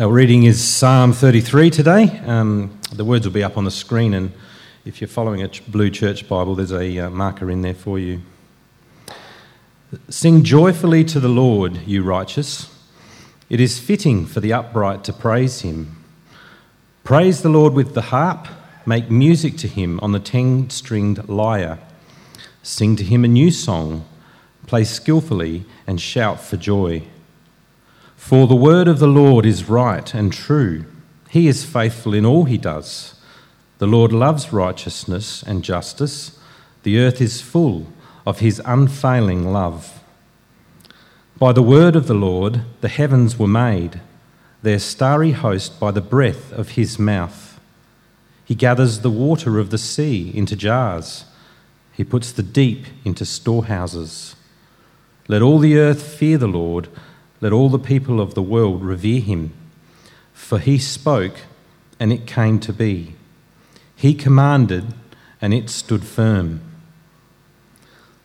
Our reading is Psalm 33 today. Um, the words will be up on the screen, and if you're following a Blue Church Bible, there's a uh, marker in there for you. Sing joyfully to the Lord, you righteous. It is fitting for the upright to praise him. Praise the Lord with the harp, make music to him on the ten stringed lyre. Sing to him a new song, play skillfully, and shout for joy. For the word of the Lord is right and true. He is faithful in all he does. The Lord loves righteousness and justice. The earth is full of his unfailing love. By the word of the Lord, the heavens were made, their starry host by the breath of his mouth. He gathers the water of the sea into jars, he puts the deep into storehouses. Let all the earth fear the Lord let all the people of the world revere him. For he spoke, and it came to be. He commanded, and it stood firm.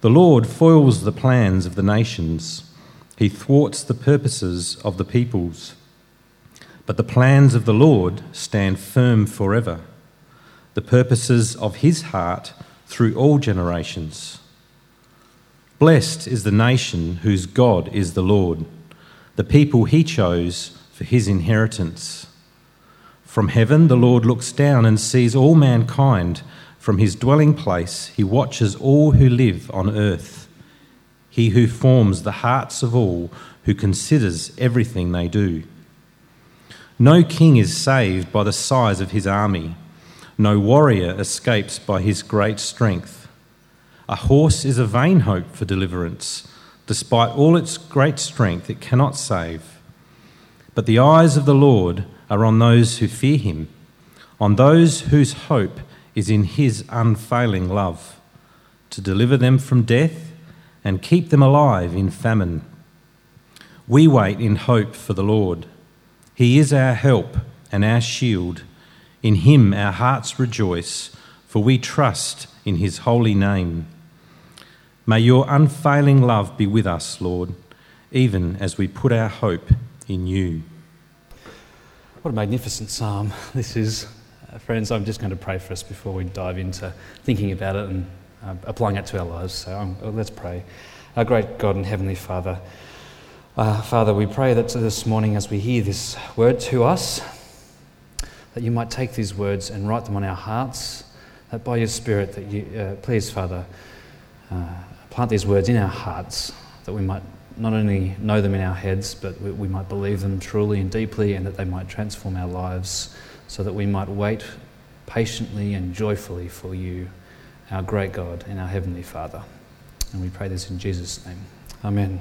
The Lord foils the plans of the nations, he thwarts the purposes of the peoples. But the plans of the Lord stand firm forever, the purposes of his heart through all generations. Blessed is the nation whose God is the Lord the people he chose for his inheritance. From heaven, the Lord looks down and sees all mankind. From his dwelling place, he watches all who live on earth. He who forms the hearts of all, who considers everything they do. No king is saved by the size of his army, no warrior escapes by his great strength. A horse is a vain hope for deliverance Despite all its great strength, it cannot save. But the eyes of the Lord are on those who fear him, on those whose hope is in his unfailing love, to deliver them from death and keep them alive in famine. We wait in hope for the Lord. He is our help and our shield. In him our hearts rejoice, for we trust in his holy name. May your unfailing love be with us, Lord, even as we put our hope in you. What a magnificent psalm this is. Uh, friends, I'm just going to pray for us before we dive into thinking about it and uh, applying it to our lives. So um, let's pray. Our great God and Heavenly Father, uh, Father, we pray that this morning as we hear this word to us, that you might take these words and write them on our hearts, that by your Spirit, that you, uh, please, Father, uh, plant these words in our hearts that we might not only know them in our heads, but we, we might believe them truly and deeply, and that they might transform our lives so that we might wait patiently and joyfully for you, our great God and our Heavenly Father. And we pray this in Jesus' name. Amen.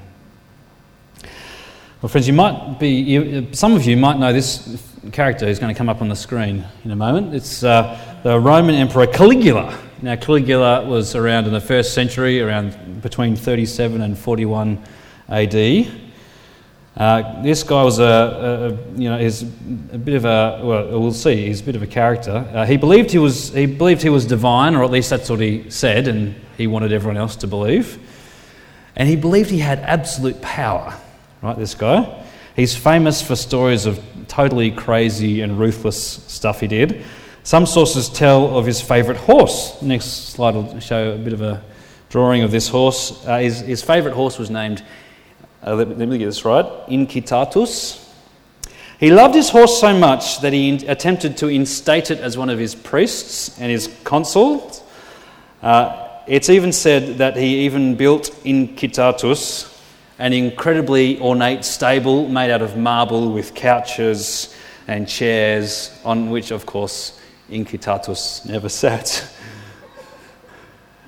Well, friends, you might be, you, some of you might know this character who's going to come up on the screen in a moment. It's uh, the Roman Emperor Caligula. Now, Caligula was around in the first century, around between 37 and 41 AD. Uh, this guy was a, a, you know, is a bit of a, well, we'll see, he's a bit of a character. Uh, he, believed he, was, he believed he was divine, or at least that's what he said, and he wanted everyone else to believe. And he believed he had absolute power, right, this guy. He's famous for stories of totally crazy and ruthless stuff he did. Some sources tell of his favourite horse. Next slide will show a bit of a drawing of this horse. Uh, his, his favourite horse was named, uh, let, let, me get this right, Incitatus. He loved his horse so much that he in, attempted to instate it as one of his priests and his consuls. Uh, it's even said that he even built Incitatus, an incredibly ornate stable made out of marble with couches and chairs, on which, of course, Incitatus never sat.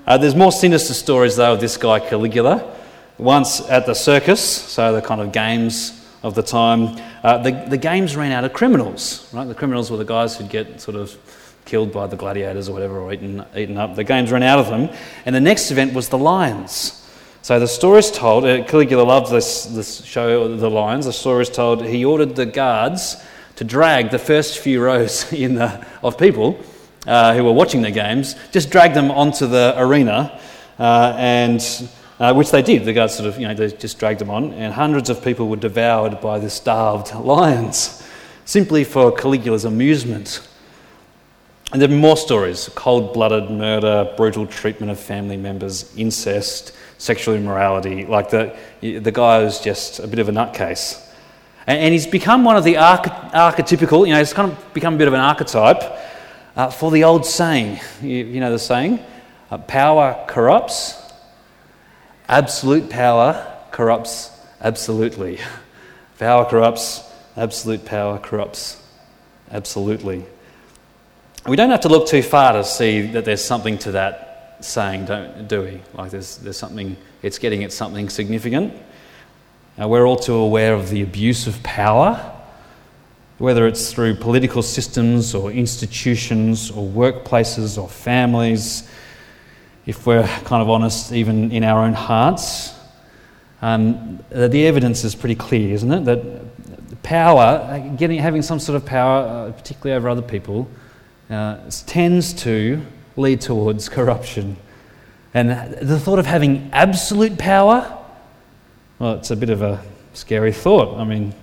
Uh, there's more sinister stories, though, of this guy Caligula. Once at the circus, so the kind of games of the time, uh, the, the games ran out of criminals, right? The criminals were the guys who'd get sort of killed by the gladiators or whatever, or eaten, eaten up. The games ran out of them. And the next event was the lions. So the story is told, uh, Caligula loved this, this show, The Lions. The story is told he ordered the guards to drag the first few rows in the, of people uh, who were watching the games, just drag them onto the arena, uh, and uh, which they did. The guards sort of, you know, they just dragged them on, and hundreds of people were devoured by the starved lions. simply for Caligula's amusement. And there are more stories cold blooded murder, brutal treatment of family members, incest, sexual immorality. Like the, the guy was just a bit of a nutcase. And, and he's become one of the arch- archetypical, you know, he's kind of become a bit of an archetype uh, for the old saying. You, you know the saying? Uh, power corrupts, absolute power corrupts absolutely. Power corrupts, absolute power corrupts absolutely. We don't have to look too far to see that there's something to that saying, don't, do we? Like there's, there's something, it's getting at something significant. We're all too aware of the abuse of power, whether it's through political systems or institutions or workplaces or families. If we're kind of honest, even in our own hearts, um, the evidence is pretty clear, isn't it? That power, getting, having some sort of power, uh, particularly over other people, uh, tends to lead towards corruption. And the thought of having absolute power, well, it's a bit of a scary thought. I mean,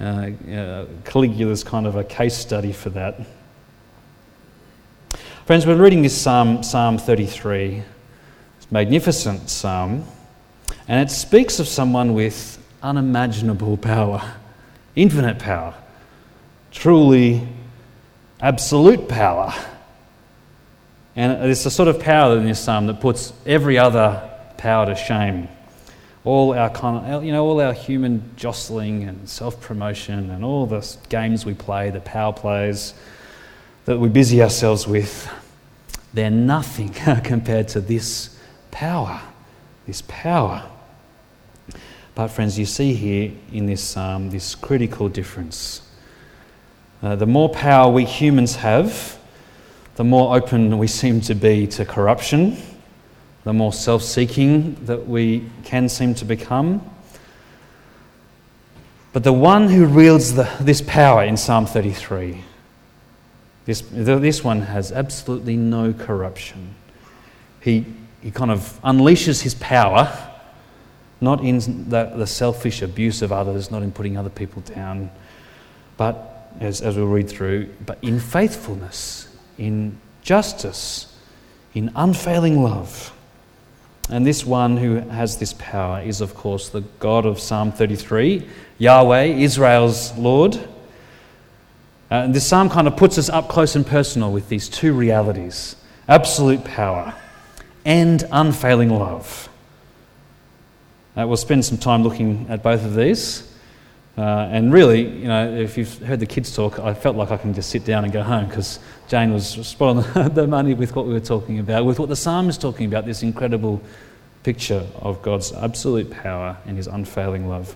uh, uh, Caligula's kind of a case study for that. Friends, we're reading this Psalm, Psalm 33. It's a magnificent psalm, and it speaks of someone with unimaginable power, infinite power, truly absolute power. And it's the sort of power in this psalm that puts every other power to shame. All our kind of, you know, all our human jostling and self-promotion and all the games we play, the power plays that we busy ourselves with, they're nothing compared to this power. This power. But friends, you see here in this psalm this critical difference uh, the more power we humans have, the more open we seem to be to corruption, the more self seeking that we can seem to become. But the one who wields the, this power in Psalm 33, this, this one has absolutely no corruption. He, he kind of unleashes his power, not in the, the selfish abuse of others, not in putting other people down, but as, as we'll read through, but in faithfulness, in justice, in unfailing love. And this one who has this power is, of course, the God of Psalm 33, Yahweh, Israel's Lord. Uh, and this psalm kind of puts us up close and personal with these two realities absolute power and unfailing love. Uh, we'll spend some time looking at both of these. Uh, and really, you know, if you've heard the kids talk, I felt like I can just sit down and go home because Jane was spot on the money with what we were talking about, with what the psalm is talking about, this incredible picture of God's absolute power and his unfailing love.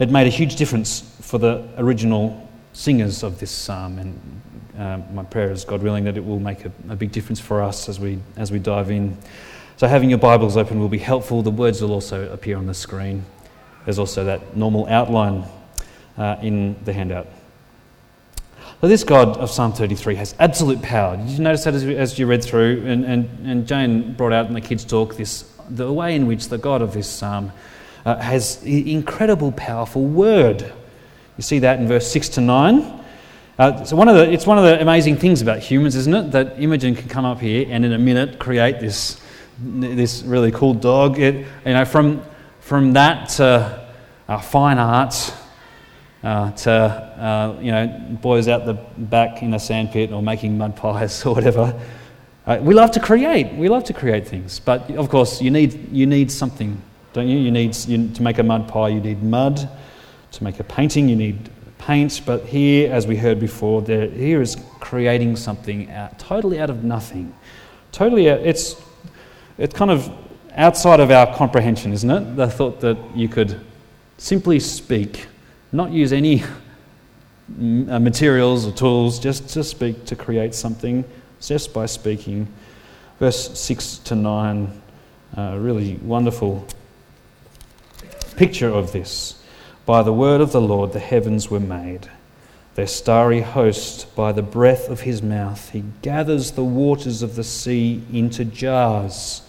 It made a huge difference for the original singers of this psalm, and um, my prayer is, God willing, that it will make a, a big difference for us as we, as we dive in. So, having your Bibles open will be helpful. The words will also appear on the screen. There's also that normal outline uh, in the handout. So, this God of Psalm 33 has absolute power. Did you notice that as, as you read through? And, and, and Jane brought out in the kids' talk this, the way in which the God of this psalm uh, has incredible, powerful word. You see that in verse 6 to 9. Uh, so one of the, it's one of the amazing things about humans, isn't it? That Imogen can come up here and in a minute create this, this really cool dog. It, you know, from, from that to uh, fine arts, uh, to uh, you know boys out the back in a sandpit or making mud pies or whatever. Uh, we love to create. We love to create things, but of course you need you need something, don't you? You need you, to make a mud pie. You need mud. To make a painting, you need paint. But here, as we heard before, there, here is creating something out, totally out of nothing. Totally, it's it's kind of outside of our comprehension, isn't it? The thought that you could simply speak, not use any uh, materials or tools, just to speak, to create something just by speaking. Verse 6 to 9, a really wonderful picture of this. By the word of the Lord the heavens were made, their starry host by the breath of his mouth. He gathers the waters of the sea into jars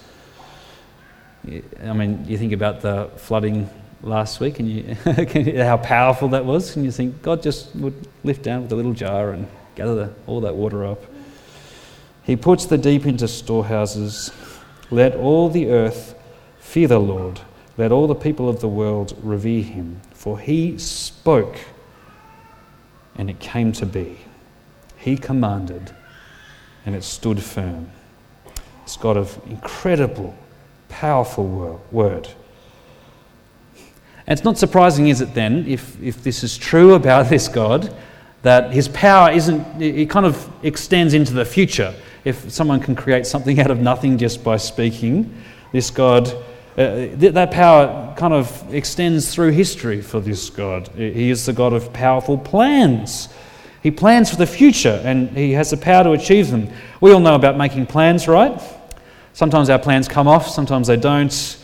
I mean, you think about the flooding last week, and you, how powerful that was. And you think God just would lift down with a little jar and gather the, all that water up. He puts the deep into storehouses. Let all the earth fear the Lord. Let all the people of the world revere him. For he spoke, and it came to be. He commanded, and it stood firm. It's God of incredible, powerful word. And it's not surprising, is it then, if, if this is true about this God, that his power isn't, it kind of extends into the future. If someone can create something out of nothing just by speaking, this God, uh, that power kind of extends through history for this God. He is the God of powerful plans. He plans for the future and he has the power to achieve them. We all know about making plans, right? Sometimes our plans come off, sometimes they don't.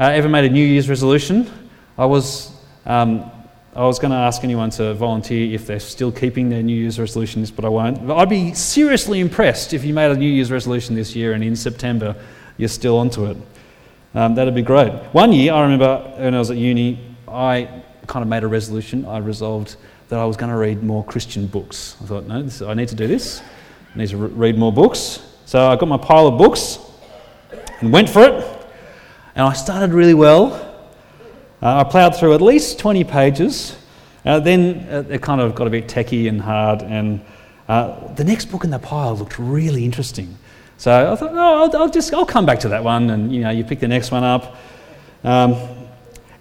Uh, ever made a New Year's resolution? I was, um, I was going to ask anyone to volunteer if they're still keeping their New Year's resolutions, but I won't. But I'd be seriously impressed if you made a New Year's resolution this year and in September you're still onto it. Um, that'd be great. One year, I remember when I was at uni, I kind of made a resolution. I resolved that I was going to read more Christian books. I thought, no, this, I need to do this. I need to re- read more books. So I got my pile of books and went for it. And I started really well. Uh, I ploughed through at least 20 pages. Uh, then uh, it kind of got a bit techy and hard, and uh, the next book in the pile looked really interesting. So I thought, oh, I'll, I'll, just I'll come back to that one, and you know, you pick the next one up. Um,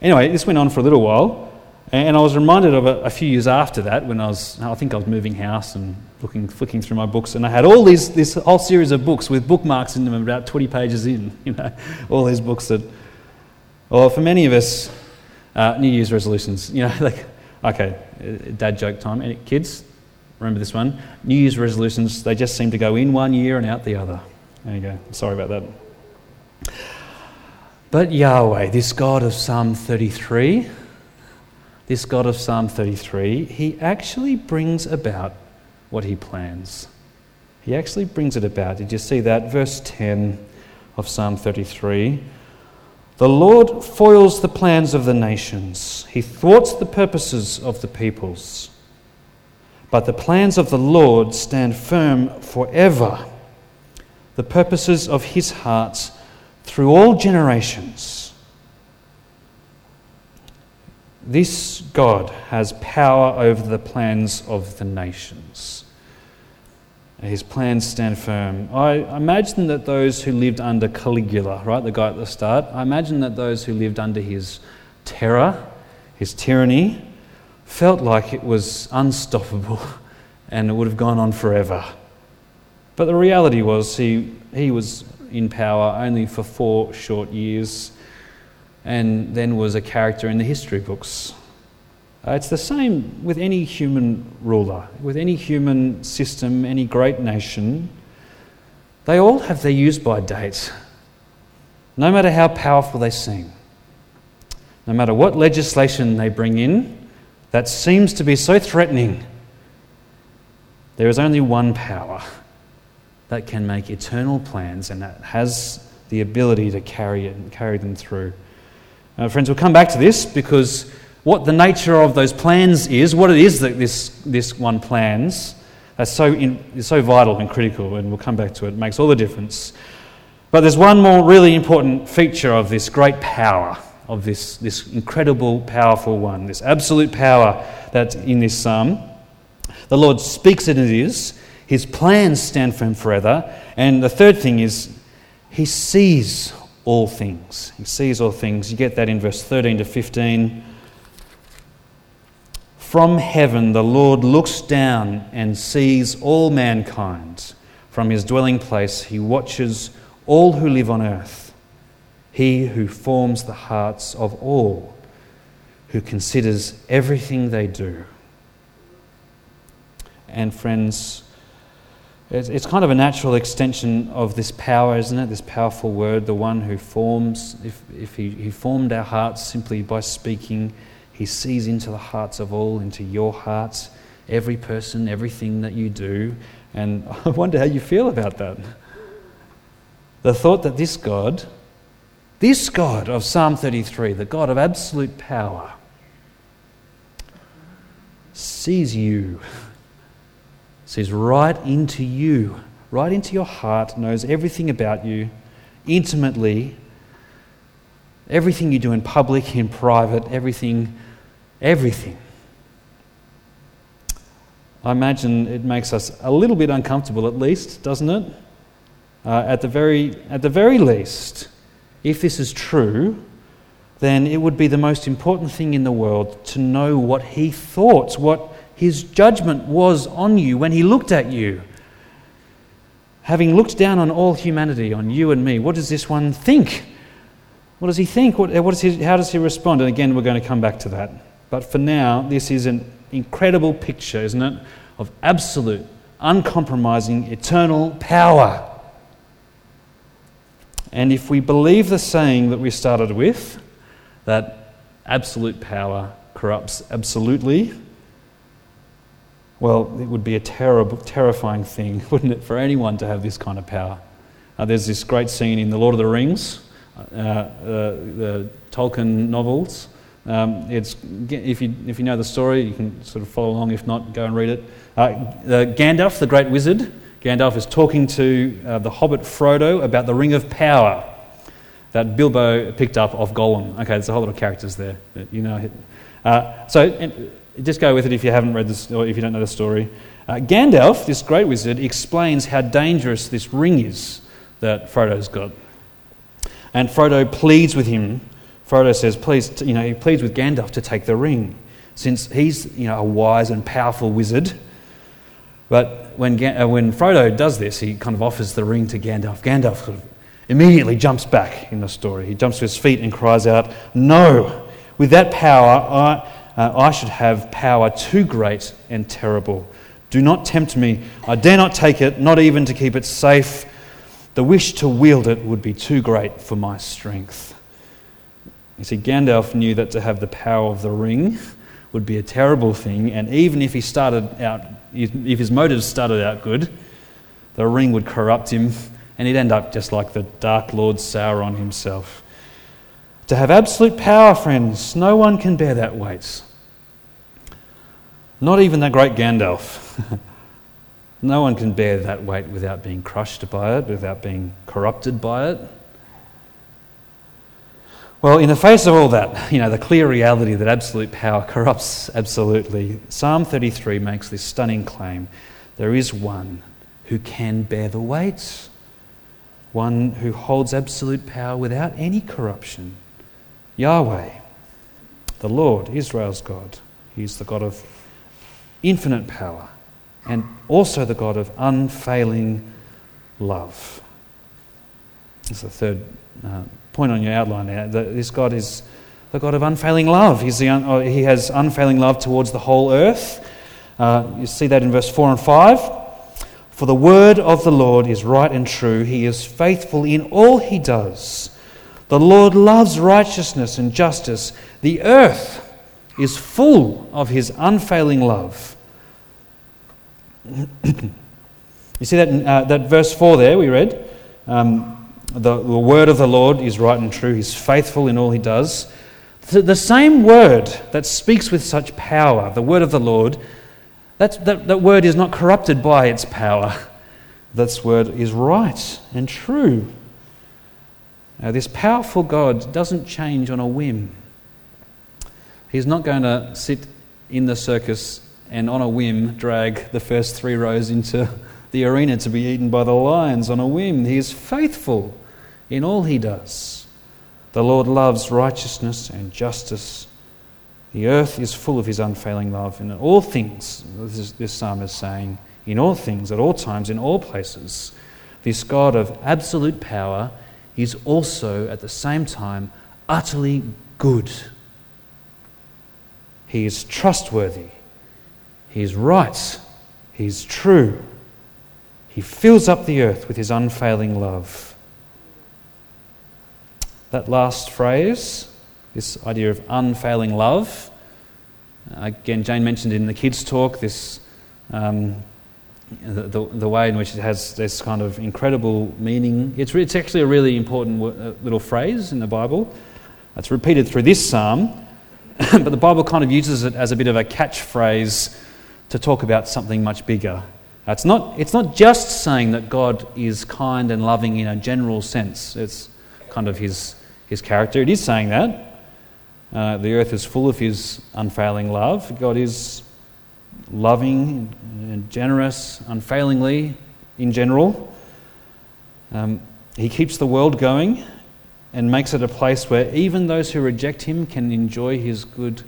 anyway, this went on for a little while, and I was reminded of a, a, few years after that when I was, I think I was moving house and looking, flicking through my books, and I had all these, this whole series of books with bookmarks in them, about 20 pages in, you know, all these books that, well, for many of us, uh, New Year's resolutions, you know, like, okay, uh, dad joke time. Kids, remember this one? New Year's resolutions, they just seem to go in one year and out the other. There you go. Sorry about that. But Yahweh, this God of Psalm 33, this God of Psalm 33, he actually brings about what he plans. He actually brings it about. Did you see that? Verse 10 of Psalm 33. The Lord foils the plans of the nations, He thwarts the purposes of the peoples. But the plans of the Lord stand firm forever, the purposes of His heart through all generations. This God has power over the plans of the nations. His plans stand firm. I imagine that those who lived under Caligula, right, the guy at the start, I imagine that those who lived under his terror, his tyranny, felt like it was unstoppable and it would have gone on forever. But the reality was he, he was in power only for four short years and then was a character in the history books. Uh, it's the same with any human ruler, with any human system, any great nation. They all have their use by date, no matter how powerful they seem. No matter what legislation they bring in that seems to be so threatening, there is only one power that can make eternal plans and that has the ability to carry it and carry them through. Uh, friends, we'll come back to this because what the nature of those plans is, what it is that this, this one plans, that's so, in, so vital and critical, and we'll come back to it. It makes all the difference. But there's one more really important feature of this great power, of this, this incredible, powerful one, this absolute power that's in this psalm. The Lord speaks as it is. His plans stand firm forever. And the third thing is, He sees all things. He sees all things. You get that in verse 13 to 15. From heaven, the Lord looks down and sees all mankind. From his dwelling place, he watches all who live on earth. He who forms the hearts of all, who considers everything they do. And, friends, it's kind of a natural extension of this power, isn't it? This powerful word, the one who forms, if, if he, he formed our hearts simply by speaking he sees into the hearts of all, into your hearts, every person, everything that you do. And I wonder how you feel about that. The thought that this God, This God of Psalm 33, the God of absolute power, sees you, sees right into you, right into your heart, knows everything about you intimately, everything you do in public, in private, everything, everything. I imagine it makes us a little bit uncomfortable, at least, doesn't it? Uh, at, the very, at the very least, if this is true, then it would be the most important thing in the world to know what he thought, what his judgment was on you when he looked at you. Having looked down on all humanity, on you and me, what does this one think? What does he think? What, what he, how does he respond? And again, we're going to come back to that. But for now, this is an incredible picture, isn't it, of absolute, uncompromising, eternal power. And if we believe the saying that we started with, that absolute power corrupts absolutely, well, it would be a terrible, terrifying thing, wouldn't it, for anyone to have this kind of power? Uh, there's this great scene in The Lord of the Rings, uh, uh, the Tolkien novels. Um, it's, if, you, if you know the story, you can sort of follow along. If not, go and read it. Uh, Gandalf, the great wizard, Gandalf is talking to uh, the hobbit Frodo about the Ring of Power that Bilbo picked up off Gollum. Okay, there's a whole lot of characters there that you know. Uh, so just go with it if you haven't read this or if you don't know the story. Uh, Gandalf, this great wizard, explains how dangerous this ring is that Frodo's got. And Frodo pleads with him. Frodo says, please, you know, he pleads with Gandalf to take the ring, since he's, you know, a wise and powerful wizard. But when, uh, when Frodo does this, he kind of offers the ring to Gandalf. Gandalf sort of immediately jumps back in the story. He jumps to his feet and cries out, No! With that power, I, uh, I should have power too great and terrible. Do not tempt me. I dare not take it, not even to keep it safe. The wish to wield it would be too great for my strength. You see, Gandalf knew that to have the power of the ring would be a terrible thing, and even if he started out, if his motives started out good, the ring would corrupt him, and he'd end up just like the Dark Lord Sauron himself. To have absolute power, friends, no one can bear that weight. Not even the great Gandalf. no one can bear that weight without being crushed by it, without being corrupted by it. Well, in the face of all that, you know, the clear reality that absolute power corrupts absolutely, Psalm 33 makes this stunning claim there is one who can bear the weight, one who holds absolute power without any corruption. Yahweh, the Lord, Israel's God. He's the God of infinite power and also the God of unfailing love. That's the third uh, point on your outline there. This God is the God of unfailing love. He's the un- oh, he has unfailing love towards the whole earth. Uh, you see that in verse 4 and 5. For the word of the Lord is right and true. He is faithful in all he does. The Lord loves righteousness and justice. The earth is full of his unfailing love. you see that, uh, that verse 4 there we read? Um, the, the word of the Lord is right and true. He's faithful in all he does. The, the same word that speaks with such power, the word of the Lord, that, that, that word is not corrupted by its power. That word is right and true. Now, this powerful God doesn't change on a whim. He's not going to sit in the circus and on a whim drag the first three rows into the arena to be eaten by the lions on a whim. He is faithful in all he does. The Lord loves righteousness and justice. The earth is full of his unfailing love. In all things, this, this psalm is saying, in all things, at all times, in all places, this God of absolute power is also at the same time utterly good. He is trustworthy. He is right. He is true. He fills up the earth with his unfailing love. That last phrase, this idea of unfailing love, again, Jane mentioned in the kids' talk this, um, the, the, way in which it has this kind of incredible meaning. It's, it's actually a really important uh, little phrase in the Bible. It's repeated through this psalm, but the Bible kind of uses it as a bit of a catchphrase to talk about something much bigger. It's not, it's not just saying that God is kind and loving in a general sense, it's kind of his, his character. It is saying that. Uh, the earth is full of his unfailing love. God is loving and generous, unfailingly in general. Um, he keeps the world going and makes it a place where even those who reject him can enjoy his good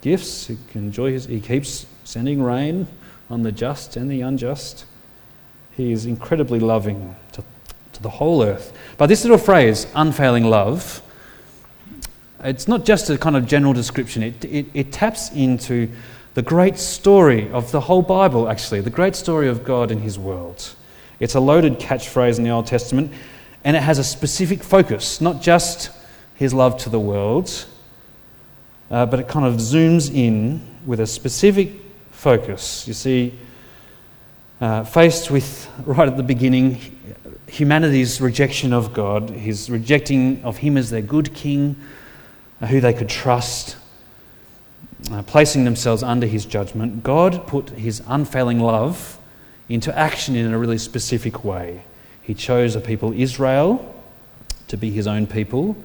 gifts. He can enjoy his, he keeps sending rain on the just and the unjust. He is incredibly loving to, to the whole earth. But this little phrase, unfailing love, it's not just a kind of general description, it, it, it taps into the great story of the whole Bible, actually, the great story of God and His world. It's a loaded catchphrase in the Old Testament, and it has a specific focus, not just His love to the world, uh, but it kind of zooms in with a specific focus. You see, uh, faced with, right at the beginning, humanity's rejection of God, his rejecting of Him as their good King, uh, who they could trust uh, placing themselves under his judgment, God put his unfailing love into action in a really specific way. He chose a people, Israel, to be his own people.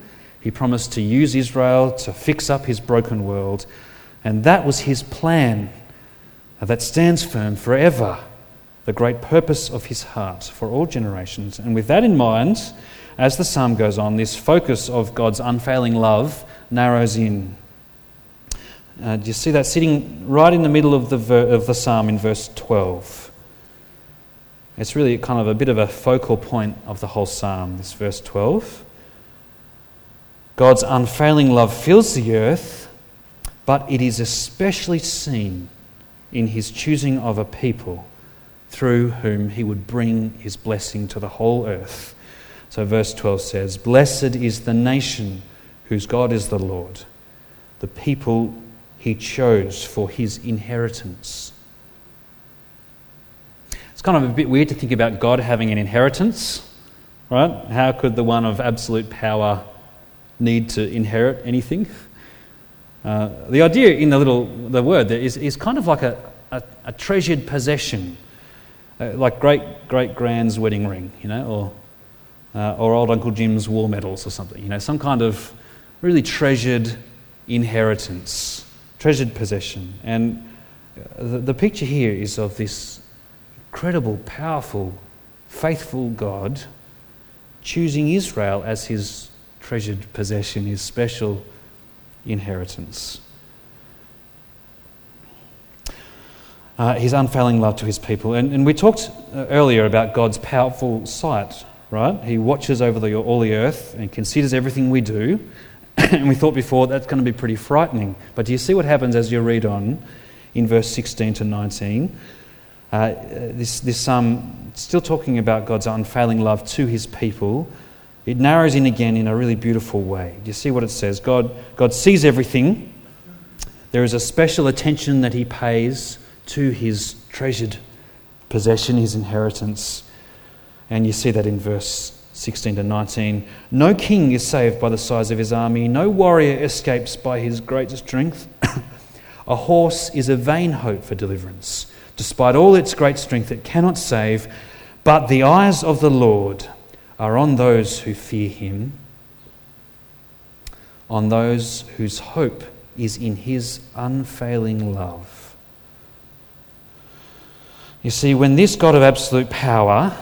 He promised to use Israel to fix up his broken world. And that was his plan that stands firm forever, the great purpose of his heart for all generations. And with that in mind, as the psalm goes on, this focus of God's unfailing love narrows in. Uh, do you see that sitting right in the middle of the, ver- of the psalm in verse 12? It's really kind of a bit of a focal point of the whole psalm, this verse 12. God's unfailing love fills the earth, but it is especially seen in his choosing of a people through whom he would bring his blessing to the whole earth. So, verse 12 says, Blessed is the nation whose God is the Lord, the people he chose for his inheritance. It's kind of a bit weird to think about God having an inheritance, right? How could the one of absolute power need to inherit anything? Uh, the idea in the little the word there is, is kind of like a, a, a treasured possession, uh, like great great grand's wedding ring, you know, or uh, or old Uncle Jim's war medals or something, you know, some kind of really treasured inheritance treasured possession. And the, the picture here is of this incredible, powerful, faithful God choosing Israel as his treasured possession, his special inheritance. Uh, his unfailing love to his people. And, and we talked uh, earlier about God's powerful sight, right? He watches over the, all the earth and considers everything we do. and we thought before that's going to be pretty frightening. But do you see what happens as you read on in verse 16 to 19? Uh, this, this um, still talking about God's unfailing love to his people. It narrows in again in a really beautiful way. Do you see what it says? God, God sees everything. There is a special attention that he pays to his treasured possession, his inheritance. And you see that in verse 16 to 19. No king is saved by the size of his army, no warrior escapes by his great strength. a horse is a vain hope for deliverance. Despite all its great strength, it cannot save, but the eyes of the Lord are on those who fear him, on those whose hope is in his unfailing love. You see, when this God of absolute power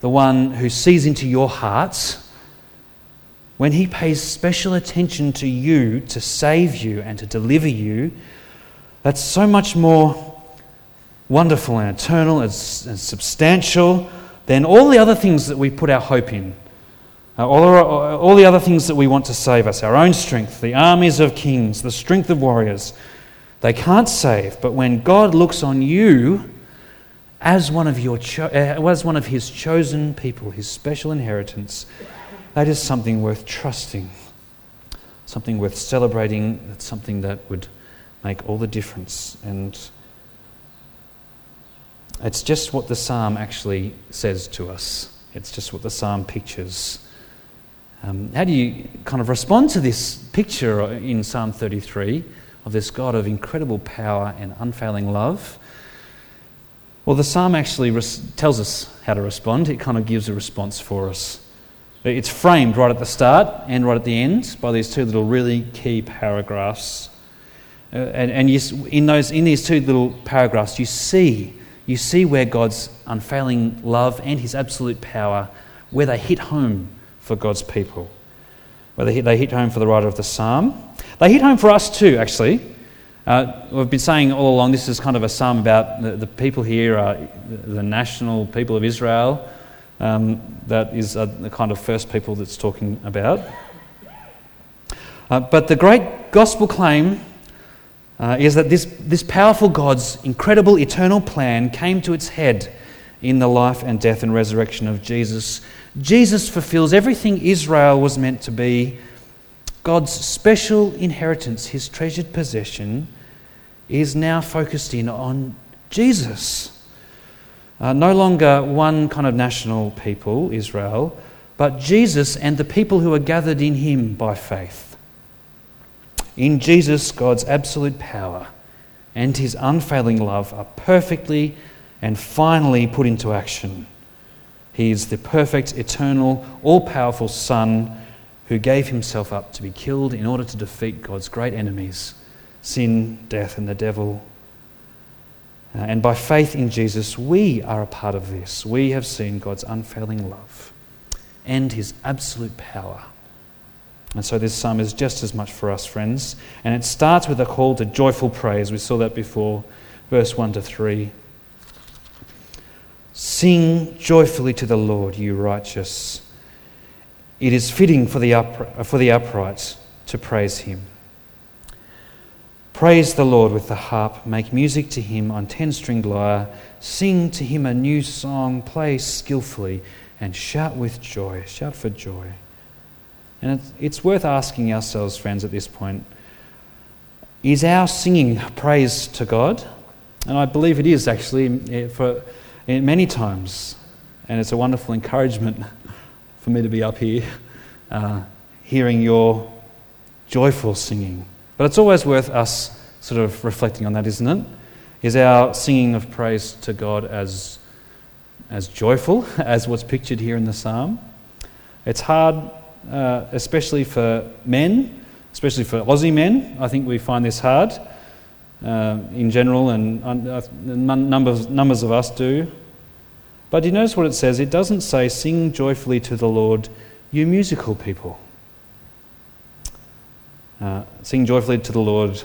the one who sees into your hearts, when he pays special attention to you to save you and to deliver you, that's so much more wonderful and eternal and, substantial than all the other things that we put our hope in. Uh, our, all the other things that we want to save us, our own strength, the armies of kings, the strength of warriors, they can't save. But when God looks on you, as one of, your cho- uh, as one of his chosen people, his special inheritance, that is something worth trusting, something worth celebrating, That's something that would make all the difference. And it's just what the psalm actually says to us. It's just what the psalm pictures. Um, how do you kind of respond to this picture in Psalm 33 of this God of incredible power and unfailing love? Well, the psalm actually res- tells us how to respond. It kind of gives a response for us. It's framed right at the start and right at the end by these two little really key paragraphs. Uh, and and you, in, those, in these two little paragraphs, you see, you see where God's unfailing love and his absolute power, where they hit home for God's people. Where they hit, they hit home for the writer of the psalm. They hit home for us too, actually. Uh, we've been saying all along this is kind of a sum about the, the people here, uh, the national people of Israel. Um, that is uh, the kind of first people that's talking about. Uh, but the great gospel claim uh, is that this, this powerful God's incredible eternal plan came to its head in the life and death and resurrection of Jesus. Jesus fulfills everything Israel was meant to be. God's special inheritance, his treasured possession, is now focused in on Jesus. Uh, no longer one kind of national people, Israel, but Jesus and the people who are gathered in him by faith. In Jesus, God's absolute power and his unfailing love are perfectly and finally put into action. He is the perfect, eternal, all powerful Son who gave himself up to be killed in order to defeat God's great enemies sin, death, and the devil. Uh, and by faith in Jesus, we are a part of this. We have seen God's unfailing love and his absolute power. And so this psalm is just as much for us, friends. And it starts with a call to joyful praise. We saw that before, verse 1 to 3. Sing joyfully to the Lord, you righteous. It is fitting for the, for the upright to praise him. Praise the Lord with the harp, make music to him on ten stringed lyre, sing to him a new song, play skillfully, and shout with joy. Shout for joy. And it's, worth asking ourselves, friends, at this point is our singing praise to God? And I believe it is actually for many times. And it's a wonderful encouragement for me to be up here uh, hearing your joyful singing. But it's always worth us sort of reflecting on that, isn't it? Is our singing of praise to God as, as joyful as what's pictured here in the psalm? It's hard, uh, especially for men, especially for Aussie men. I think we find this hard uh, in general, and uh, numbers, numbers of us do. But do you notice what it says? It doesn't say, Sing joyfully to the Lord, you musical people. Uh, sing joyfully to the Lord.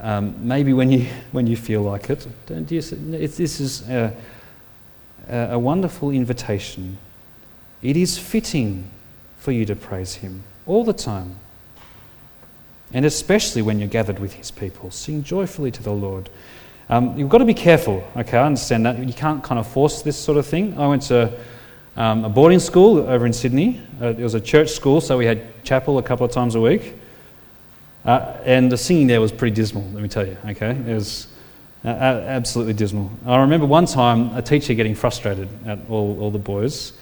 Um, maybe when you, when you feel like it. Don't you, this is a, a wonderful invitation. It is fitting for you to praise Him all the time. And especially when you're gathered with His people. Sing joyfully to the Lord. Um, you've got to be careful, okay? I understand that. You can't kind of force this sort of thing. I went to um, a boarding school over in Sydney. Uh, it was a church school, so we had chapel a couple of times a week. Uh, and the singing there was pretty dismal, let me tell you, okay? It was uh, absolutely dismal. I remember one time a teacher getting frustrated at all, all the boys.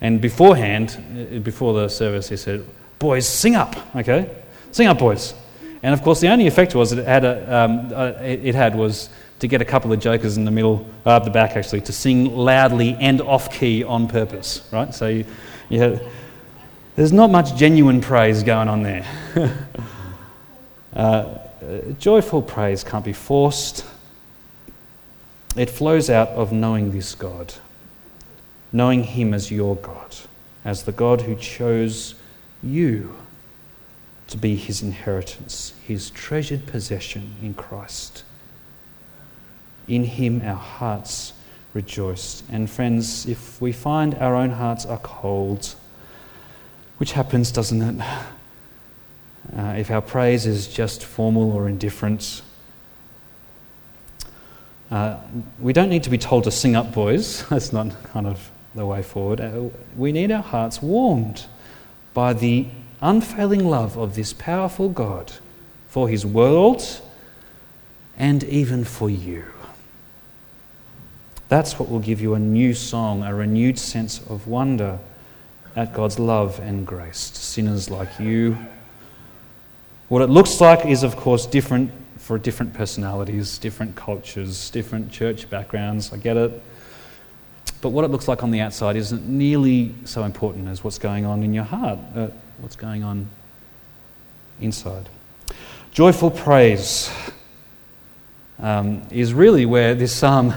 And beforehand, uh, before the service, he said, Boys, sing up, okay? Sing up, boys. And of course, the only effect was it had, a, um, uh, it had was to get a couple of jokers in the middle, uh, up the back actually, to sing loudly and off key on purpose, right? So you, you had, there's not much genuine praise going on there. uh, joyful praise can't be forced, it flows out of knowing this God, knowing Him as your God, as the God who chose you to be His inheritance, His treasured possession in Christ. In him our hearts rejoice. And friends, if we find our own hearts are cold, which happens, doesn't it? Uh, if our praise is just formal or indifferent, uh, we don't need to be told to sing up, boys. That's not kind of the way forward. Uh, we need our hearts warmed by the unfailing love of this powerful God for his world and even for you. That's what will give you a new song, a renewed sense of wonder at God's love and grace to sinners like you. What it looks like is, of course, different for different personalities, different cultures, different church backgrounds. I get it. But what it looks like on the outside isn't nearly so important as what's going on in your heart, uh, what's going on inside. Joyful praise um, is really where this psalm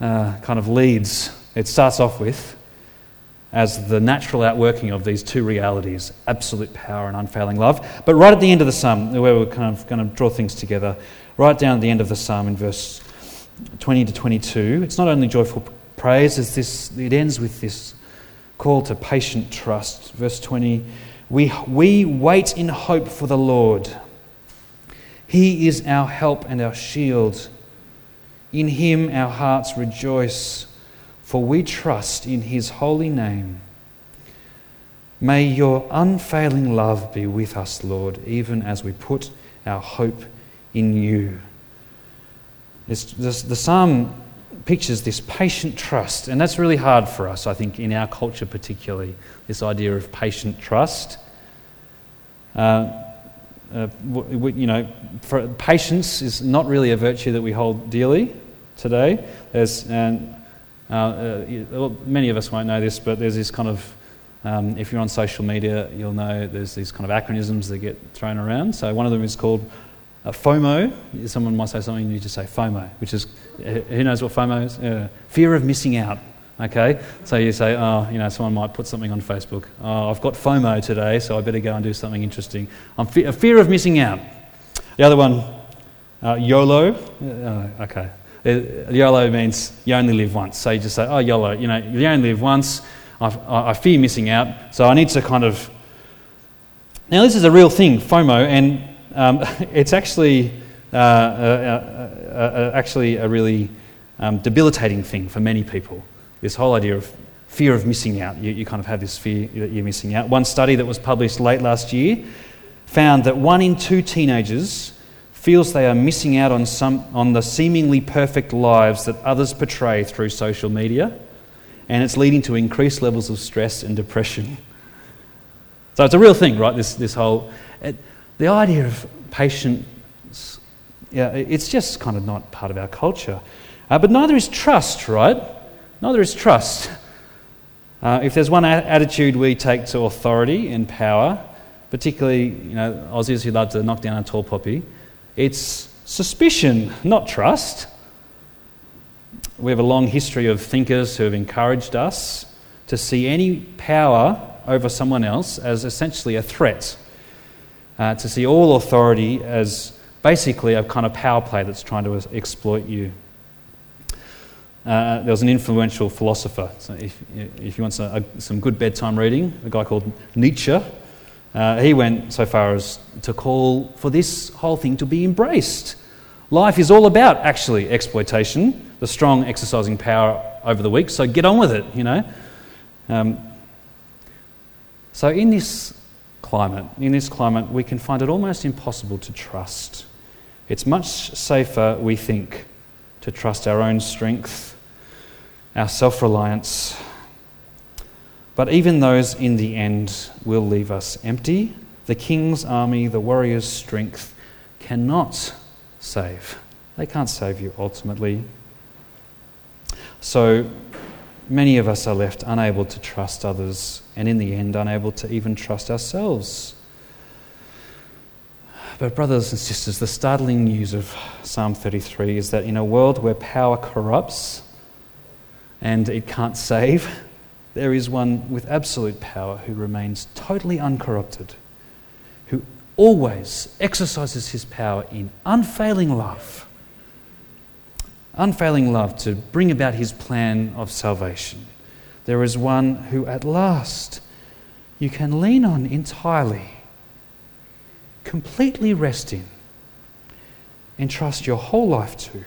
uh, kind of leads. It starts off with as the natural outworking of these two realities absolute power and unfailing love. But right at the end of the psalm, where we're kind of going to draw things together, right down at the end of the psalm in verse 20 to 22, it's not only joyful praise, it's this, it ends with this call to patient trust. Verse 20 we, we wait in hope for the Lord. He is our help and our shield. In him our hearts rejoice, for we trust in his holy name. May your unfailing love be with us, Lord, even as we put our hope in you. The psalm pictures this patient trust, and that's really hard for us, I think, in our culture particularly, this idea of patient trust. Uh, uh, you know, patience is not really a virtue that we hold dearly today. There's, and, uh, uh many of us won't know this, but there's this kind of, um, if you're on social media, you'll know there's these kind of acronyms that get thrown around. So one of them is called uh, FOMO. Someone might say something, you just say FOMO, which is, who knows what FOMO is? fear of missing out. Okay, so you say, oh, you know, someone might put something on Facebook. Oh, I've got FOMO today, so I better go and do something interesting. I'm fe- a fear of missing out. The other one, uh, YOLO. Uh, okay, uh, YOLO means you only live once. So you just say, oh, YOLO. You know, you only live once. I, I, I fear missing out, so I need to kind of. Now, this is a real thing, FOMO, and um, it's actually uh, uh, actually a really um, debilitating thing for many people this whole idea of fear of missing out. You, you kind of have this fear that you're missing out. One study that was published late last year found that one in two teenagers feels they are missing out on, some, on the seemingly perfect lives that others portray through social media, and it's leading to increased levels of stress and depression. So it's a real thing, right? This, this whole. It, the idea of patience, yeah, it's just kind of not part of our culture. Uh, but neither is trust, right? Neither is trust. Uh, if there's one attitude we take to authority and power, particularly you know Aussies who love to knock down a tall poppy, it's suspicion, not trust. We have a long history of thinkers who have encouraged us to see any power over someone else as essentially a threat, uh, to see all authority as basically a kind of power play that's trying to exploit you. Uh, there was an influential philosopher. So if, if you want a, a, some good bedtime reading, a guy called Nietzsche, uh, he went so far as to call for this whole thing to be embraced. Life is all about actually exploitation, the strong exercising power over the weak, so get on with it, you know. Um, so, in this climate, in this climate, we can find it almost impossible to trust. It's much safer, we think, to trust our own strength our self reliance. But even those in the end will leave us empty. The king's army, the warrior's strength cannot save. They can't save you ultimately. So many of us are left unable to trust others, and in the end, unable to even trust ourselves. But, brothers and sisters, the startling news of Psalm 33 is that in a world where power corrupts, and it can't save. There is one with absolute power who remains totally uncorrupted, who always exercises his power in unfailing love. Unfailing love to bring about his plan of salvation. There is one who at last you can lean on entirely, completely rest in, and trust your whole life to.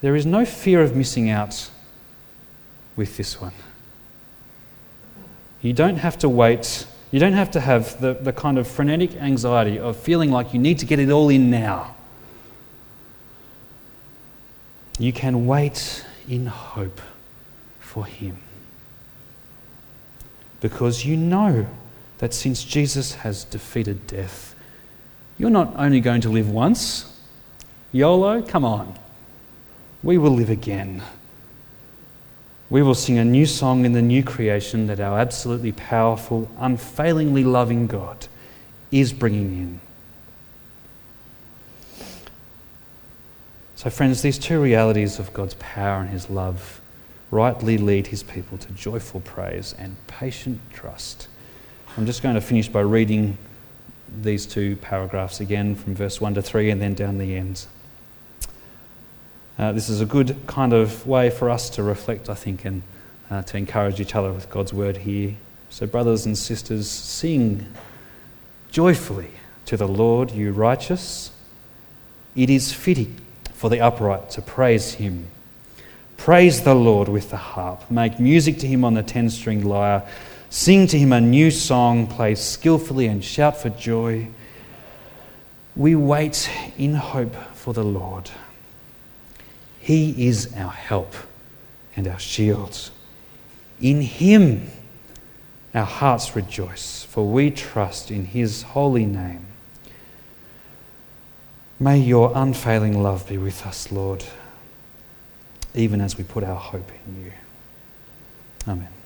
There is no fear of missing out with this one. You don't have to wait. You don't have to have the, the kind of frenetic anxiety of feeling like you need to get it all in now. You can wait in hope for Him. Because you know that since Jesus has defeated death, you're not only going to live once, YOLO, come on. We will live again. We will sing a new song in the new creation that our absolutely powerful, unfailingly loving God is bringing in. So, friends, these two realities of God's power and His love rightly lead His people to joyful praise and patient trust. I'm just going to finish by reading these two paragraphs again from verse 1 to 3 and then down the end. Uh, this is a good kind of way for us to reflect, I think, and uh, to encourage each other with God's word here. So, brothers and sisters, sing joyfully to the Lord, you righteous. It is fitting for the upright to praise him. Praise the Lord with the harp. Make music to him on the ten stringed lyre. Sing to him a new song. Play skillfully and shout for joy. We wait in hope for the Lord. He is our help and our shield. In him our hearts rejoice, for we trust in his holy name. May your unfailing love be with us, Lord, even as we put our hope in you. Amen.